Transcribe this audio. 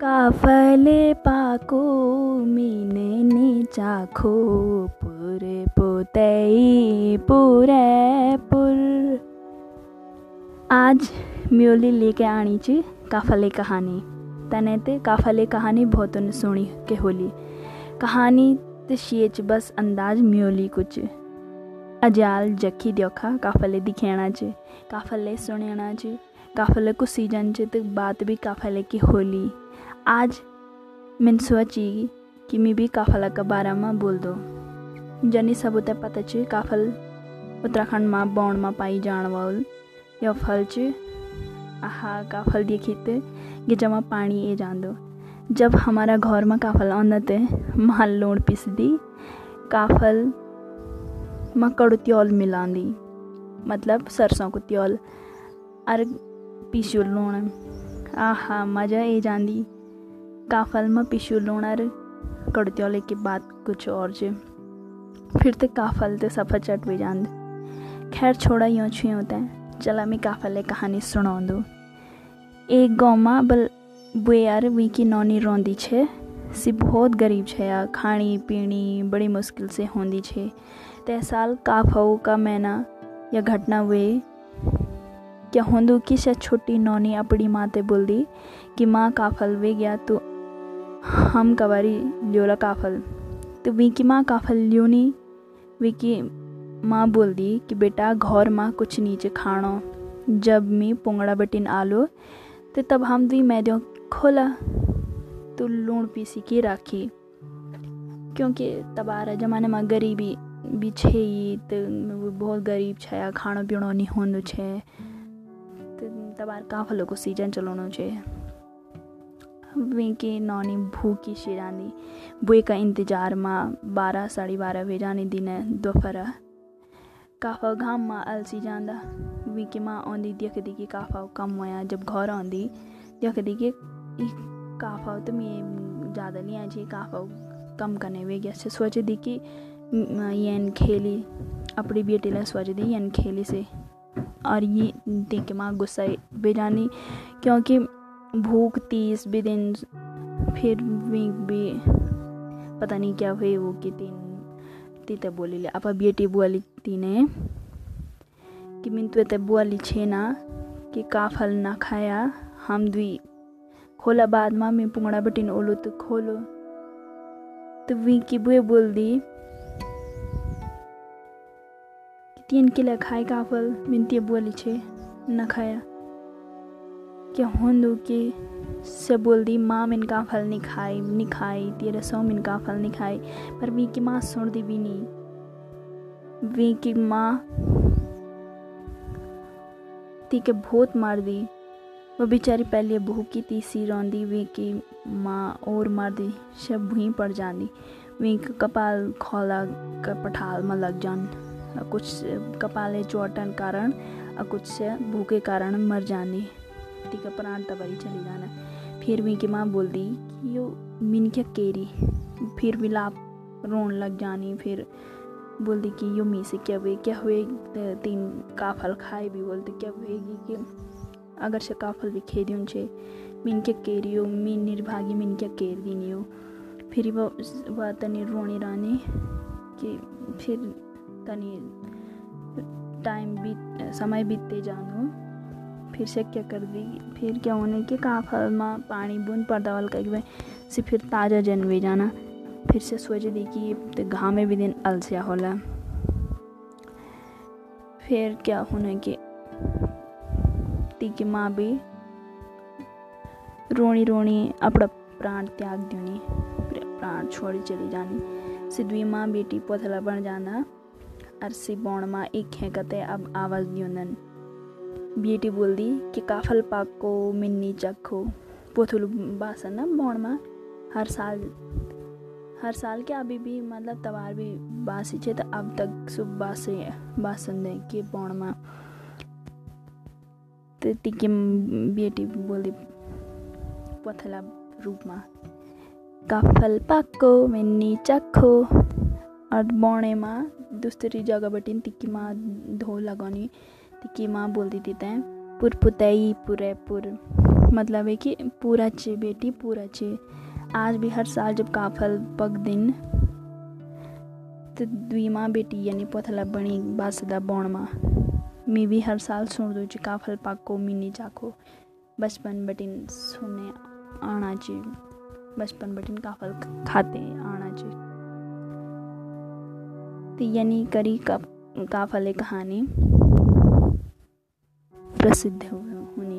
काफले पाको मिने नि चाखो पुरे पोतई पुरे पुर। आज म्योली लेके आनी ची काफले कहानी। तने ते काफले कहानी बहुत सुनी के होली। कहानी ते शिएच बस अंदाज म्योली कुछ। अजाल जखी देखा काफले दिखेना च, काफले सुनेना च, काफले को सीज़न च तो बात भी काफले की होली। आज मैंने सोची कि मैं भी काफला के बारे में बोल दो। जनी सब उते पता च, काफल उत्तराखंड में बौण में पाई जान वाल, या फल च। आहा, काफल देखी देखित ये जमा पानी ए जान दो जब हमारा घर में काफल आंदा ते, माल लोण पीस दी काफल में कड़ू त्योल मिला दी मतलब सरसों को त्योल और पीसू लूण। आहा, मज़ा ए जाती काफल में पीसू लूण और कड़ू त्योल की बात कुछ और जे। फिर तो काफल तो सफ़ा चट भी जान खैर छोड़ा यूँ छुए होता है चला मैं काफल कहानी सुना दो। एक गाँव में बल बुआर वी की नौनी रोंदी छे। सी बहुत गरीब छे या खानी पीनी बड़ी मुश्किल से होंदी छे। ते साल काफऊ का महीना या घटना हुए क्या होंदू कि शायद छोटी नौनी अपनी माँ ते बोल दी कि माँ काफल वे गया तो हम कवारी लियोला काफल। तो वी की माँ काफल लियोनी वी की माँ बोल दी कि बेटा घर माँ कुछ नीचे खानो जब मी पुंगड़ा बटिन आलो तो तब हम दी मैदों खोला। तो लूण पीसी की राखी। क्योंकि तबारा जमाने में गरीबी भी छे तो बहुत गरीब छे खाना पीणो नहीं होंदो छे। तो तबार काफलों को सीज़न चलानो छे। वेंके नौनी भूखी शिरानी बुए का इंतज़ार माँ बारह, साढ़े बारह बजे जाने दिन दोपहर काफा घाम माँ अलसी जांदा। वीके माँ आंदी, देख दी कि काफा कम होया। जब घर आंदी, देख दी कि काफा तो मैं ज़्यादा नहीं आई काफा कम करने वे गया से सोच दी कि यन खेली, अपनी बेटी ला सोच दी यन खेली से। और ये देख के माँ गुस्सा बेजानी क्योंकि भूख तीस भी दिन, फिर वीक भी, पता नहीं क्या हुई वो कि तीन तीते बोली ले। आपा बेटी बोली तीने कि मिन तुए बोली छे ना, कि का फल ना खाया, हम दुई खोला बाद में मैं पुंगड़ा बटिन ओलो तो खोलो। तो वी की बुए बोल दी, कि तीन किला खाए का फल मिनती बोली छे, न खाया। क्या होंदो कि से बोल दी माँ, मिन का फल नहीं खाई नहीं खाई, तेरे सौ मिन का फल नहीं खाई। पर वी की माँ सुन दी भी नहीं। वी की माँ ती के बहुत मार दी। वो बेचारी पहले भूखी ती सी रौंदी। वी की माँ और मार दी, सब भूई पड़ जाती वी कपाल खोला का पठाल में लग जान। कुछ कपाले चोटन कारण और कुछ से भूखे कारण मर जानी ती का प्राण तबारी चली जाना। फिर वी की माँ बोल दी कि यो मिन क्या केरी? फिर भी लाप रोन लग जानी। फिर बोल दी कि, यो मी से क्या हुए? क्या हुए? तीन काफल खाए? भी बोलते, क्या हुएगी कि अगर से काफल भी खेदी उनसे, मिन क्या केरी हो? मीन निर्भागी, मिन क्या केर दी हो? फिर वो वह तनी रोनी रानी कि फिर तनी टाइम बीत, समय बीतते जानो। फिर से क्या कर दी? फिर क्या होने के काफल में, पानी बूंद, पर्दा वाल कर से फिर ताज़ा जनवे जाना। फिर से सोच दी कि तो घामे भी दिन अलसिया होला। फिर क्या होने के? ती की माँ भी रोनी रोनी अपना प्राण त्याग दूनी प्राण छोड़ी चली जानी। सिद्धवी माँ बेटी पोथला बन जाना अरसी बौण माँ एक खेकते अब आवाज़ दियोनन बेटी बोल दी कि काफल पाक को मिन्नी चखो पोथुल बासन ना बौण माँ। हर साल हर साल के अभी भी मतलब तवार भी बासी छे तो अब तक सुब बासे, बासन दे के बौण माँ। तो तिकी बेटी बोली पोथला रूप में। काफल पाको मिन्नी चखो और बौणे माँ दूसरी जगह बटिन तिकी माँ धो लगानी। तिकी माँ बोलती थी तैं, पुर पुरे पुर। मतलब है कि पूरा चे बेटी, पूरा चे आज भी हर साल जब काफल पग दिन तो दुई माँ बेटी यानी पोथला बणी बासदा बौण माँ। मी भी हर साल सुणदो च काफल पाको मिनी चाखो बचपन बटिन सुने आना च बचपन बटिन काफल खाते आना च तो यानी करी का काफले कहानी। प्रसिद्ध होनी